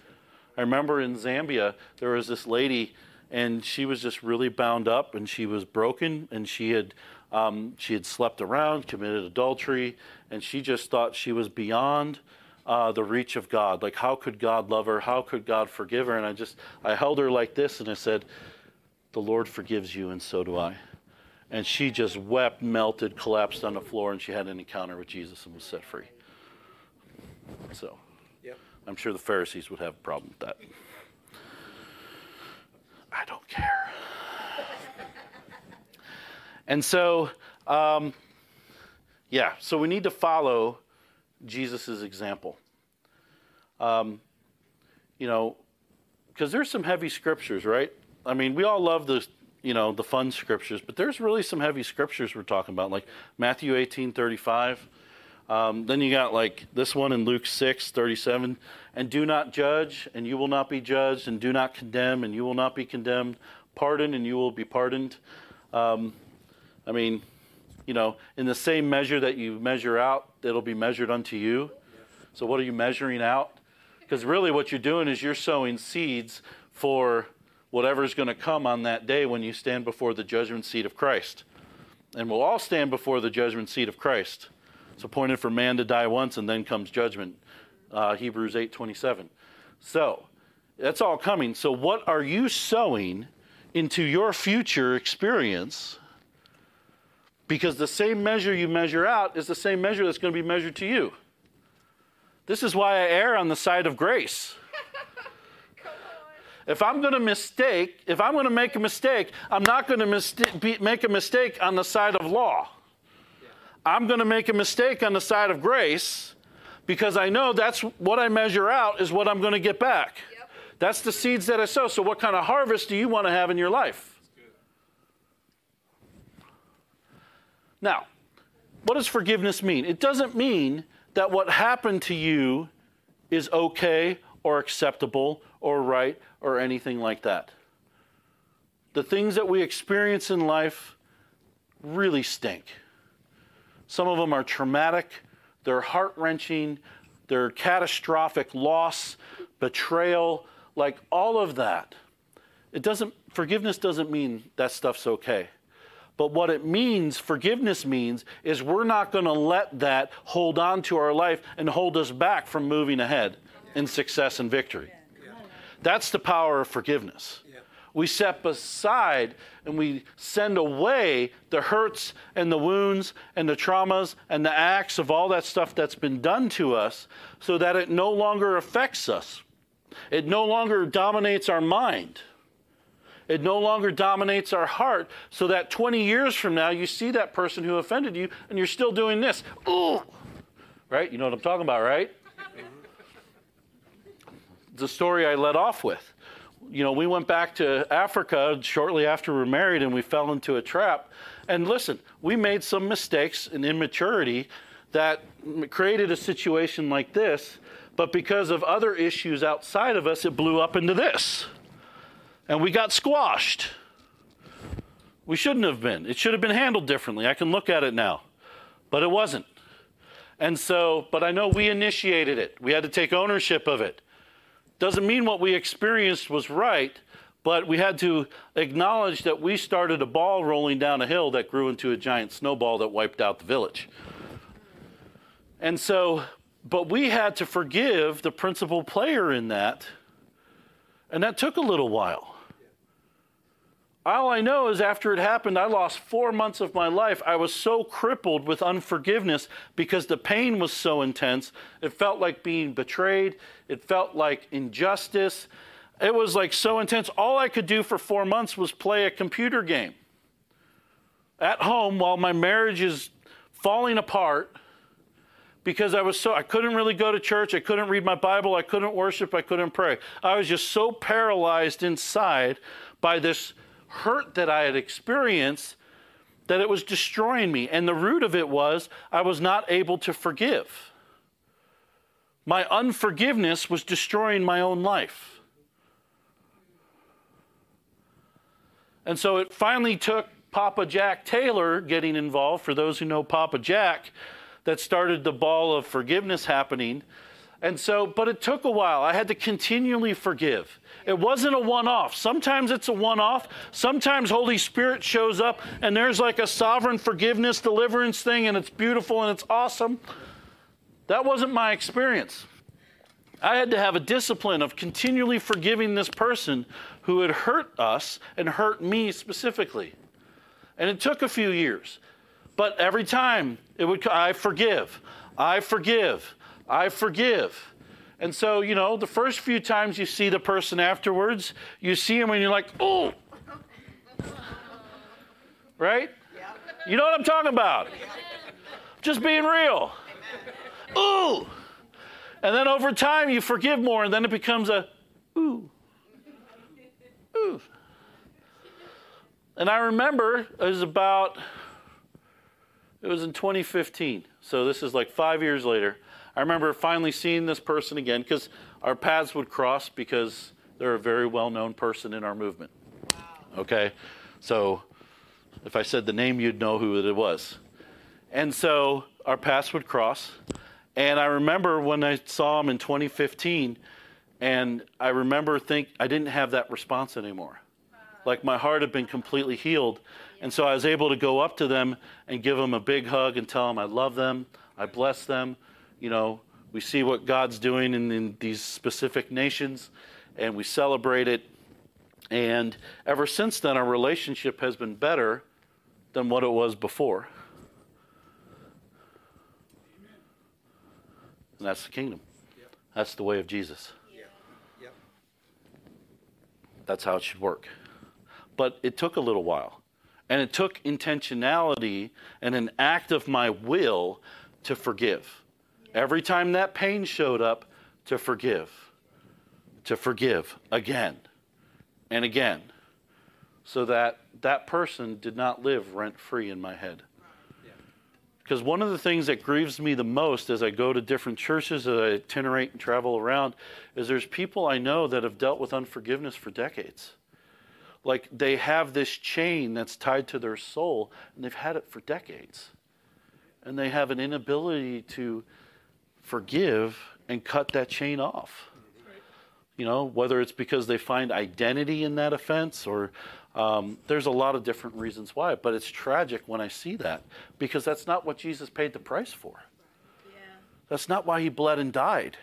I remember in Zambia, there was this lady, and she was just really bound up, and she was broken, and she had Um, she had slept around, committed adultery, and she just thought she was beyond uh, the reach of God. Like, how could God love her? How could God forgive her? And I just, I held her like this and I said, The Lord forgives you, and so do I. And she just wept, melted, collapsed on the floor, and she had an encounter with Jesus and was set free. So, Yep. I'm sure the Pharisees would have a problem with that. I don't care. And so, um, yeah, so we need to follow Jesus' example. Um, you know, because there's some heavy scriptures, right? I mean, we all love the, you know, the fun scriptures, but there's really some heavy scriptures we're talking about, like Matthew 18, 35. Um, then you got like this one in Luke 6, 37. And do not judge, and you will not be judged, and do not condemn, and you will not be condemned. Pardon, and you will be pardoned. Um, I mean, you know, in the same measure that you measure out, it'll be measured unto you. So, what are you measuring out? Because really, what you're doing is you're sowing seeds for whatever's going to come on that day when you stand before the judgment seat of Christ. And we'll all stand before the judgment seat of Christ. It's appointed for man to die once, and then comes judgment. Uh, Hebrews 8:27. So, that's all coming. So, what are you sowing into your future experience? Because the same measure you measure out is the same measure that's going to be measured to you. This is why I err on the side of grace. If I'm going to mistake, if I'm going to make a mistake, I'm not going to make a mistake on the side of law. I'm going to make a mistake on the side of grace because I know that's what I measure out is what I'm going to get back. Yep. That's the seeds that I sow. So, what kind of harvest do you want to have in your life? Now, what does forgiveness mean? It doesn't mean that what happened to you is okay or acceptable or right or anything like that. The things that we experience in life really stink. Some of them are traumatic, they're heart wrenching, they're catastrophic loss, betrayal, like all of that. It doesn't, forgiveness doesn't mean that stuff's okay. But what it means, forgiveness means, is we're not going to let that hold on to our life and hold us back from moving ahead in success and victory. That's the power of forgiveness. We step aside and we send away the hurts and the wounds and the traumas and the acts of all that stuff that's been done to us so that it no longer affects us. It no longer dominates our mind. It no longer dominates our heart so that 20 years from now you see that person who offended you and you're still doing this. Ooh. Right? You know what I'm talking about, right? the story I led off with. You know, we went back to Africa shortly after we were married and we fell into a trap. And listen, we made some mistakes and immaturity that created a situation like this, but because of other issues outside of us, it blew up into this. And we got squashed. We shouldn't have been. It should have been handled differently. I can look at it now, but it wasn't. And so, but I know we initiated it. We had to take ownership of it. Doesn't mean what we experienced was right, but we had to acknowledge that we started a ball rolling down a hill that grew into a giant snowball that wiped out the village. And so, but we had to forgive the principal player in that, and that took a little while. All I know is after it happened, I lost four months of my life. I was so crippled with unforgiveness because the pain was so intense. It felt like being betrayed, it felt like injustice. It was like so intense. All I could do for four months was play a computer game at home while my marriage is falling apart because I was so I couldn't really go to church, I couldn't read my Bible, I couldn't worship, I couldn't pray. I was just so paralyzed inside by this hurt that I had experienced that it was destroying me. And the root of it was I was not able to forgive. My unforgiveness was destroying my own life. And so it finally took Papa Jack Taylor getting involved, for those who know Papa Jack, that started the ball of forgiveness happening. And so, but it took a while. I had to continually forgive. It wasn't a one off. Sometimes it's a one off. Sometimes Holy Spirit shows up and there's like a sovereign forgiveness, deliverance thing, and it's beautiful and it's awesome. That wasn't my experience. I had to have a discipline of continually forgiving this person who had hurt us and hurt me specifically. And it took a few years. But every time it would I forgive. I forgive. I forgive. And so, you know, the first few times you see the person afterwards, you see him and you're like, "Oh." Right? You know what I'm talking about? Just being real. Ooh. And then over time, you forgive more, and then it becomes a ooh, ooh. And I remember it was about, it was in 2015. So this is like five years later. I remember finally seeing this person again because our paths would cross because they're a very well known person in our movement. Okay? So if I said the name, you'd know who it was. And so our paths would cross. And I remember when I saw him in 2015, and I remember think I didn't have that response anymore. Like my heart had been completely healed. And so I was able to go up to them and give them a big hug and tell them I love them, I bless them. You know, we see what God's doing in, in these specific nations, and we celebrate it. And ever since then, our relationship has been better than what it was before. And that's the kingdom. Yep. That's the way of Jesus. Yep. Yep. That's how it should work. But it took a little while. And it took intentionality and an act of my will to forgive. Every time that pain showed up, to forgive. To forgive again and again. So that that person did not live rent free in my head. Because one of the things that grieves me the most as I go to different churches, as I itinerate and travel around, is there's people I know that have dealt with unforgiveness for decades. Like they have this chain that's tied to their soul, and they've had it for decades. And they have an inability to forgive and cut that chain off. You know, whether it's because they find identity in that offense or um, there's a lot of different reasons why, but it's tragic when I see that because that's not what Jesus paid the price for. Yeah. That's not why he bled and died.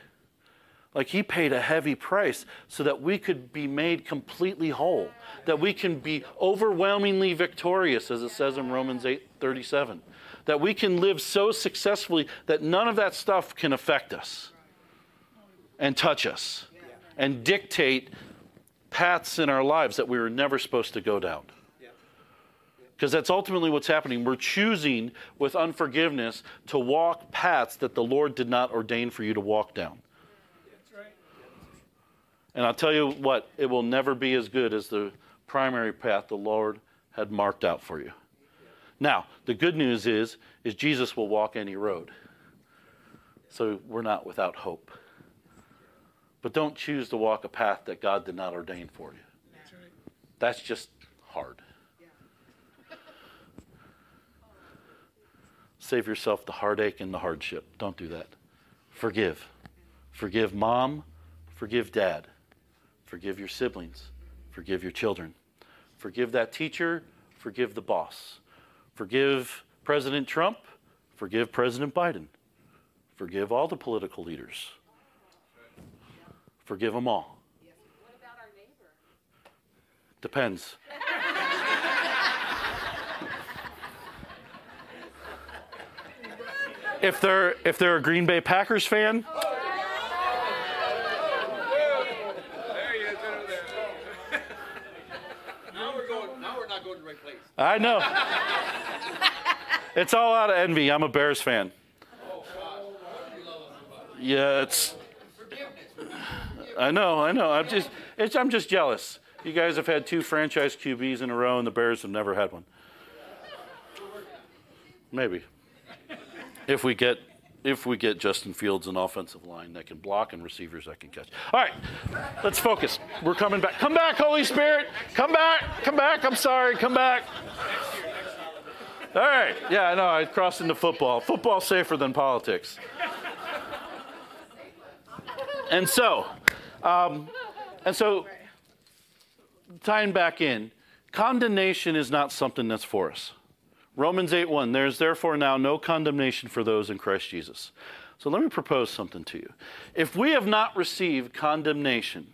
Like he paid a heavy price so that we could be made completely whole, that we can be overwhelmingly victorious, as it says in Romans 8 37, that we can live so successfully that none of that stuff can affect us and touch us and dictate paths in our lives that we were never supposed to go down. Because that's ultimately what's happening. We're choosing with unforgiveness to walk paths that the Lord did not ordain for you to walk down. And I'll tell you what, it will never be as good as the primary path the Lord had marked out for you. Now, the good news is is Jesus will walk any road. So we're not without hope. But don't choose to walk a path that God did not ordain for you. That's right. That's just hard. Save yourself the heartache and the hardship. Don't do that. Forgive. Forgive mom. Forgive dad. Forgive your siblings. Forgive your children. Forgive that teacher. Forgive the boss. Forgive President Trump. Forgive President Biden. Forgive all the political leaders. Forgive them all. What about our neighbor? Depends. if they're if they're a Green Bay Packers fan, There he is, there. Now we're going, now we're not going to the right place. I know. It's all out of envy. I'm a Bears fan. Yeah, it's. I know, I know. I'm just, it's, I'm just jealous. You guys have had two franchise QBs in a row, and the Bears have never had one. Maybe, if we get, if we get Justin Fields an offensive line that can block and receivers that can catch. All right, let's focus. We're coming back. Come back, Holy Spirit. Come back. Come back. I'm sorry. Come back. All right. Yeah, I know. I crossed into football. Football's safer than politics. And so, um, and so, tying back in, condemnation is not something that's for us. Romans 8 1, there's therefore now no condemnation for those in Christ Jesus. So let me propose something to you. If we have not received condemnation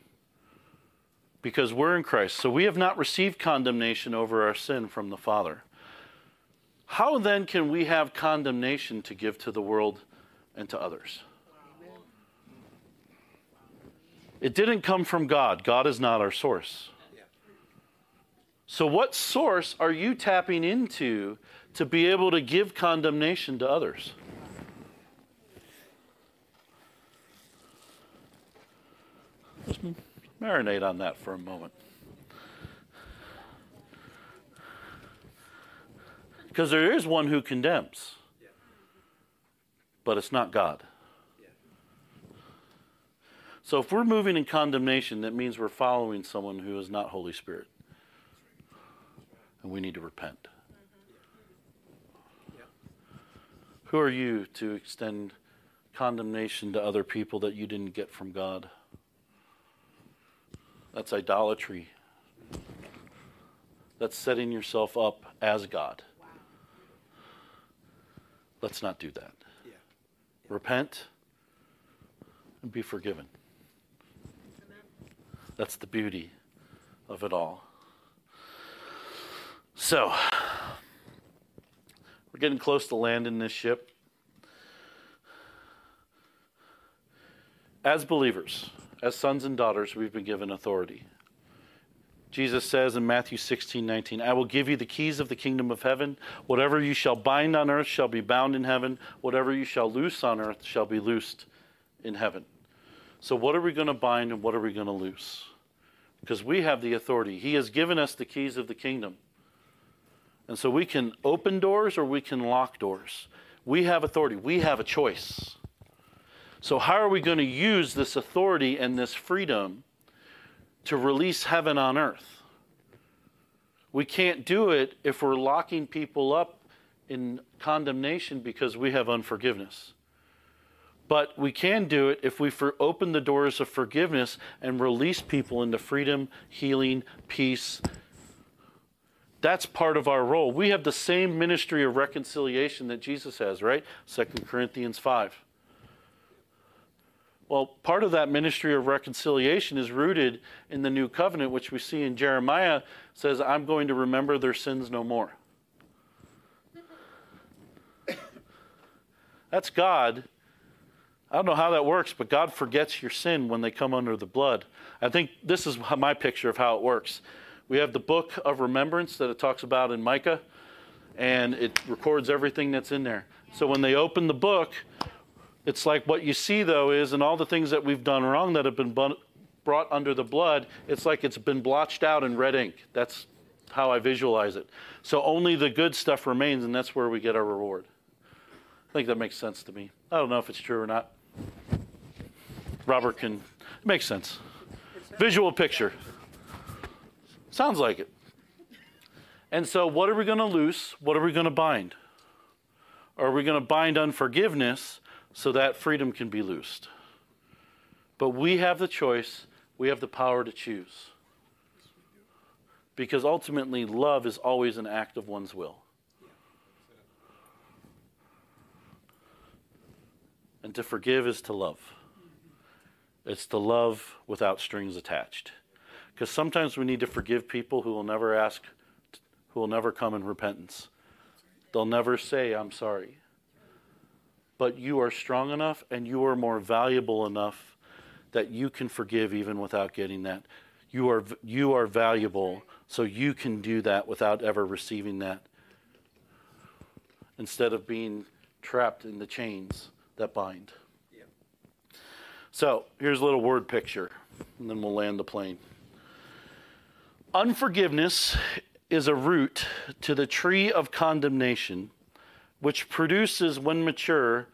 because we're in Christ, so we have not received condemnation over our sin from the Father, how then can we have condemnation to give to the world and to others? It didn't come from God. God is not our source. So, what source are you tapping into to be able to give condemnation to others? Just marinate on that for a moment. Because there is one who condemns, but it's not God. So if we're moving in condemnation, that means we're following someone who is not Holy Spirit. And we need to repent. Who are you to extend condemnation to other people that you didn't get from God? That's idolatry. That's setting yourself up as God. Let's not do that. Yeah. Repent and be forgiven. That's the beauty of it all. So, we're getting close to landing this ship. As believers, as sons and daughters, we've been given authority. Jesus says in Matthew 16, 19, I will give you the keys of the kingdom of heaven. Whatever you shall bind on earth shall be bound in heaven. Whatever you shall loose on earth shall be loosed in heaven. So, what are we going to bind and what are we going to loose? Because we have the authority. He has given us the keys of the kingdom. And so we can open doors or we can lock doors. We have authority, we have a choice. So, how are we going to use this authority and this freedom to release heaven on earth? We can't do it if we're locking people up in condemnation because we have unforgiveness. But we can do it if we open the doors of forgiveness and release people into freedom, healing, peace. That's part of our role. We have the same ministry of reconciliation that Jesus has, right? 2 Corinthians 5. Well, part of that ministry of reconciliation is rooted in the new covenant, which we see in Jeremiah says, I'm going to remember their sins no more. That's God. I don't know how that works, but God forgets your sin when they come under the blood. I think this is my picture of how it works. We have the book of remembrance that it talks about in Micah, and it records everything that's in there. So when they open the book, it's like what you see, though, is in all the things that we've done wrong that have been brought under the blood, it's like it's been blotched out in red ink. That's how I visualize it. So only the good stuff remains, and that's where we get our reward. I think that makes sense to me. I don't know if it's true or not. Robert can. It makes sense. Visual picture. Sounds like it. And so, what are we going to loose? What are we going to bind? Are we going to bind unforgiveness so that freedom can be loosed? But we have the choice, we have the power to choose. Because ultimately, love is always an act of one's will. And to forgive is to love. It's to love without strings attached. Because sometimes we need to forgive people who will never ask, who will never come in repentance. They'll never say, I'm sorry. But you are strong enough and you are more valuable enough that you can forgive even without getting that. You are, you are valuable, so you can do that without ever receiving that. Instead of being trapped in the chains that bind. So here's a little word picture, and then we'll land the plane. Unforgiveness is a root to the tree of condemnation, which produces, when mature,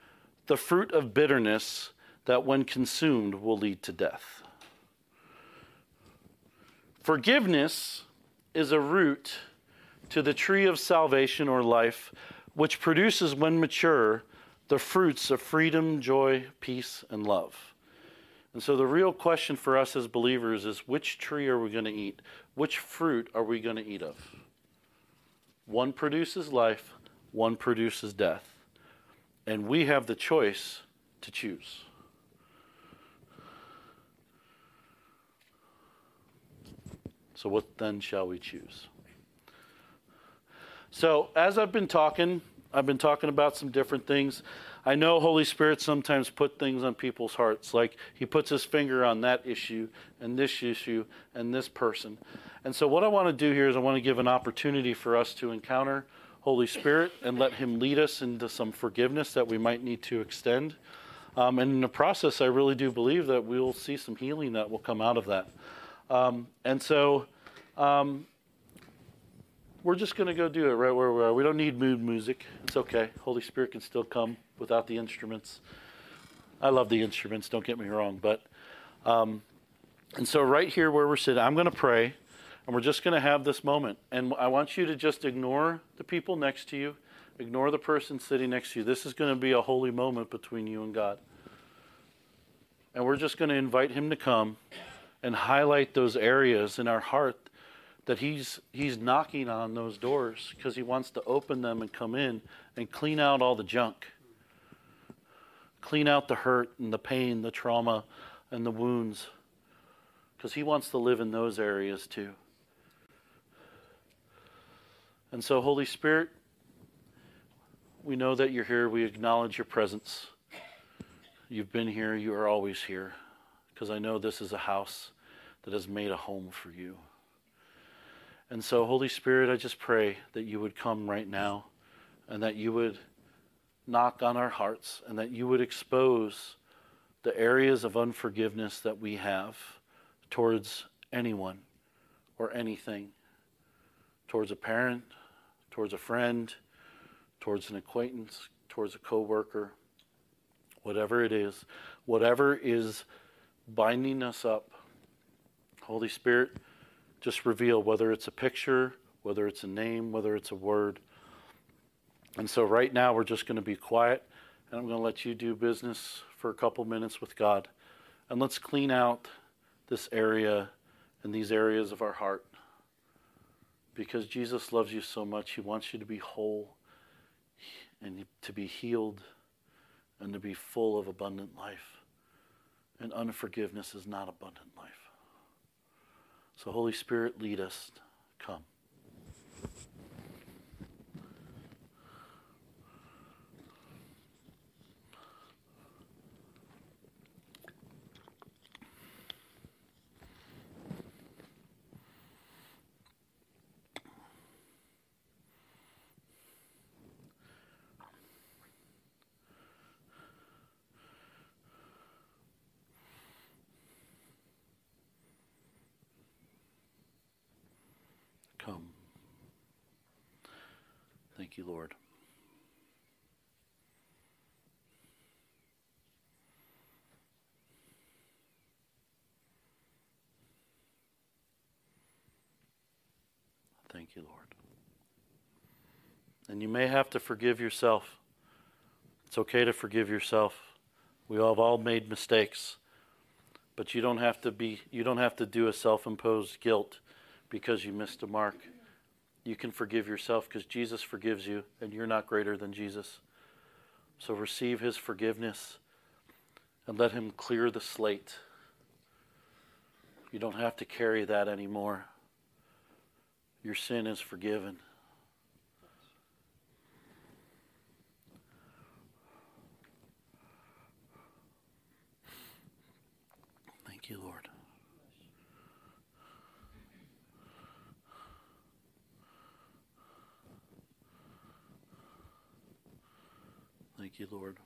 the fruit of bitterness that, when consumed, will lead to death. Forgiveness is a root to the tree of salvation or life, which produces, when mature, the fruits of freedom, joy, peace, and love. And so the real question for us as believers is which tree are we going to eat? Which fruit are we going to eat of? One produces life, one produces death. And we have the choice to choose. So, what then shall we choose? So, as I've been talking, I've been talking about some different things. I know Holy Spirit sometimes put things on people's hearts, like He puts His finger on that issue and this issue and this person. And so, what I want to do here is I want to give an opportunity for us to encounter Holy Spirit and let Him lead us into some forgiveness that we might need to extend. Um, and in the process, I really do believe that we'll see some healing that will come out of that. Um, and so, um, we're just going to go do it right where we are. We don't need mood music. It's okay. Holy Spirit can still come without the instruments. I love the instruments, don't get me wrong. But, um, and so right here where we're sitting, I'm going to pray, and we're just going to have this moment. And I want you to just ignore the people next to you, ignore the person sitting next to you. This is going to be a holy moment between you and God. And we're just going to invite Him to come and highlight those areas in our heart that he's he's knocking on those doors because he wants to open them and come in and clean out all the junk clean out the hurt and the pain the trauma and the wounds because he wants to live in those areas too and so holy spirit we know that you're here. We acknowledge your presence. You've been here. You are always here. Because i know this is a house that has made a home for you. And so, Holy Spirit, I just pray that you would come right now and that you would knock on our hearts and that you would expose the areas of unforgiveness that we have towards anyone or anything, towards a parent, towards a friend, towards an acquaintance, towards a coworker, whatever it is, whatever is binding us up. Holy Spirit, just reveal whether it's a picture, whether it's a name, whether it's a word. And so right now we're just going to be quiet and I'm going to let you do business for a couple minutes with God. And let's clean out this area and these areas of our heart. Because Jesus loves you so much, He wants you to be whole and to be healed and to be full of abundant life. And unforgiveness is not abundant life. So, Holy Spirit, lead us. Come. Thank you, Lord. Thank you, Lord. And you may have to forgive yourself. It's okay to forgive yourself. We all have all made mistakes. But you don't have to be you don't have to do a self-imposed guilt because you missed a mark. You can forgive yourself because Jesus forgives you and you're not greater than Jesus. So receive his forgiveness and let him clear the slate. You don't have to carry that anymore. Your sin is forgiven. Thank you, Lord. Thank you, Lord.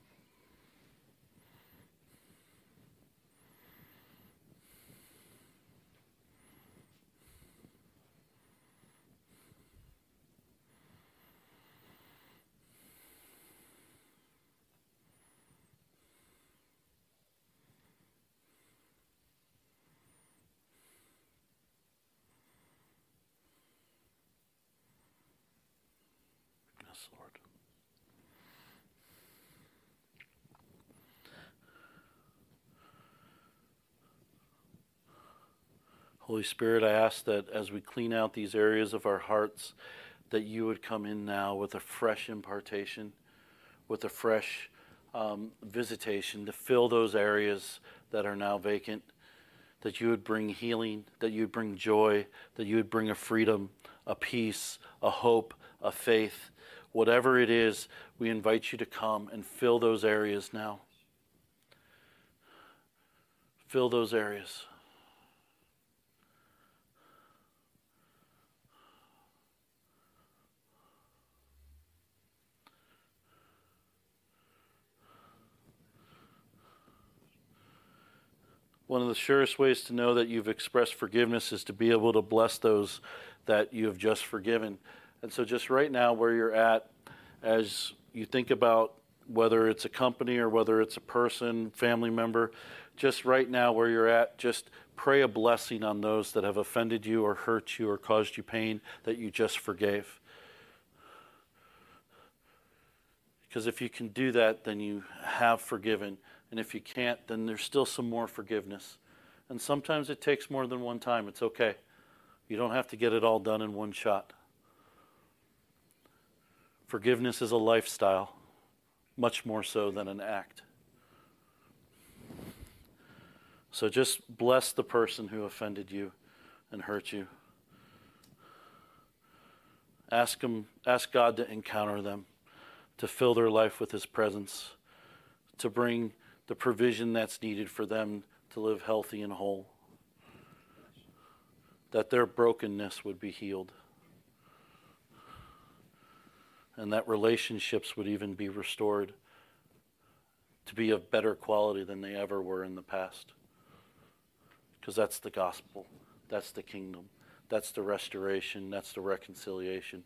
Yes, Lord. Holy Spirit, I ask that as we clean out these areas of our hearts, that you would come in now with a fresh impartation, with a fresh um, visitation to fill those areas that are now vacant. That you would bring healing, that you would bring joy, that you would bring a freedom, a peace, a hope, a faith. Whatever it is, we invite you to come and fill those areas now. Fill those areas. One of the surest ways to know that you've expressed forgiveness is to be able to bless those that you have just forgiven. And so, just right now, where you're at, as you think about whether it's a company or whether it's a person, family member, just right now, where you're at, just pray a blessing on those that have offended you or hurt you or caused you pain that you just forgave. Because if you can do that, then you have forgiven. And if you can't, then there's still some more forgiveness. And sometimes it takes more than one time. It's okay. You don't have to get it all done in one shot. Forgiveness is a lifestyle, much more so than an act. So just bless the person who offended you and hurt you. Ask him, ask God to encounter them, to fill their life with his presence, to bring the provision that's needed for them to live healthy and whole, that their brokenness would be healed, and that relationships would even be restored to be of better quality than they ever were in the past. Because that's the gospel, that's the kingdom, that's the restoration, that's the reconciliation.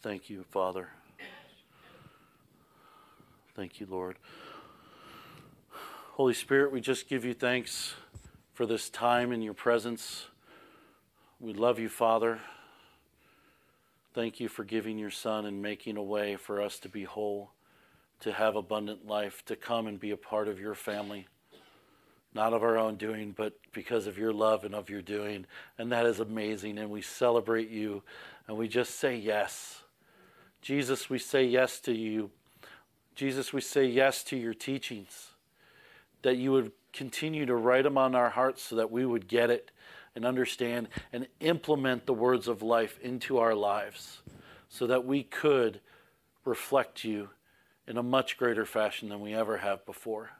Thank you, Father. Thank you, Lord. Holy Spirit, we just give you thanks for this time in your presence. We love you, Father. Thank you for giving your Son and making a way for us to be whole, to have abundant life, to come and be a part of your family. Not of our own doing, but because of your love and of your doing. And that is amazing. And we celebrate you and we just say yes. Jesus, we say yes to you. Jesus, we say yes to your teachings, that you would continue to write them on our hearts so that we would get it and understand and implement the words of life into our lives so that we could reflect you in a much greater fashion than we ever have before.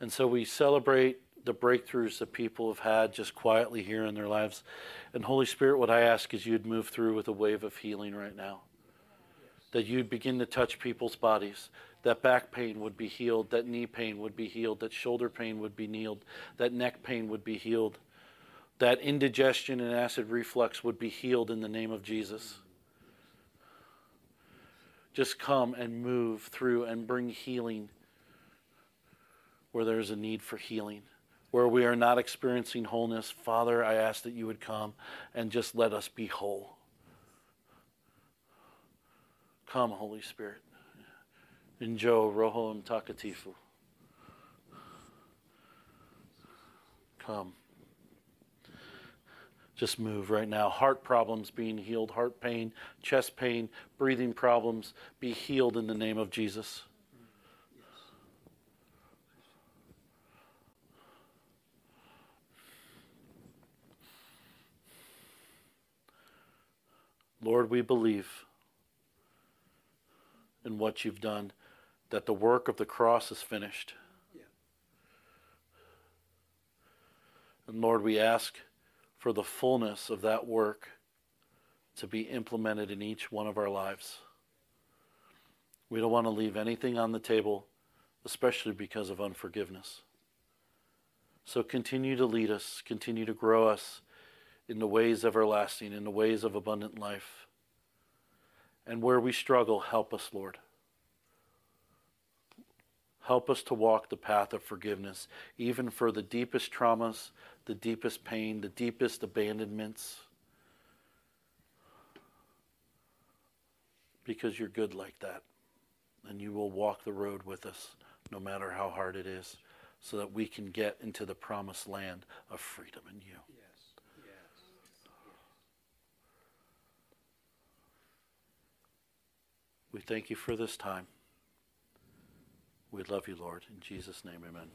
And so we celebrate the breakthroughs that people have had just quietly here in their lives. And Holy Spirit, what I ask is you'd move through with a wave of healing right now. That you'd begin to touch people's bodies. That back pain would be healed. That knee pain would be healed. That shoulder pain would be healed. That neck pain would be healed. That indigestion and acid reflux would be healed in the name of Jesus. Just come and move through and bring healing where there's a need for healing where we are not experiencing wholeness, Father, I ask that you would come and just let us be whole. Come, Holy Spirit. Injo roho takatifu. Come. Just move right now. Heart problems being healed, heart pain, chest pain, breathing problems be healed in the name of Jesus. Lord, we believe in what you've done, that the work of the cross is finished. Yeah. And Lord, we ask for the fullness of that work to be implemented in each one of our lives. We don't want to leave anything on the table, especially because of unforgiveness. So continue to lead us, continue to grow us in the ways everlasting, in the ways of abundant life. And where we struggle, help us, Lord. Help us to walk the path of forgiveness, even for the deepest traumas, the deepest pain, the deepest abandonments. Because you're good like that. And you will walk the road with us, no matter how hard it is, so that we can get into the promised land of freedom in you. Yeah. We thank you for this time. We love you, Lord. In Jesus' name, amen.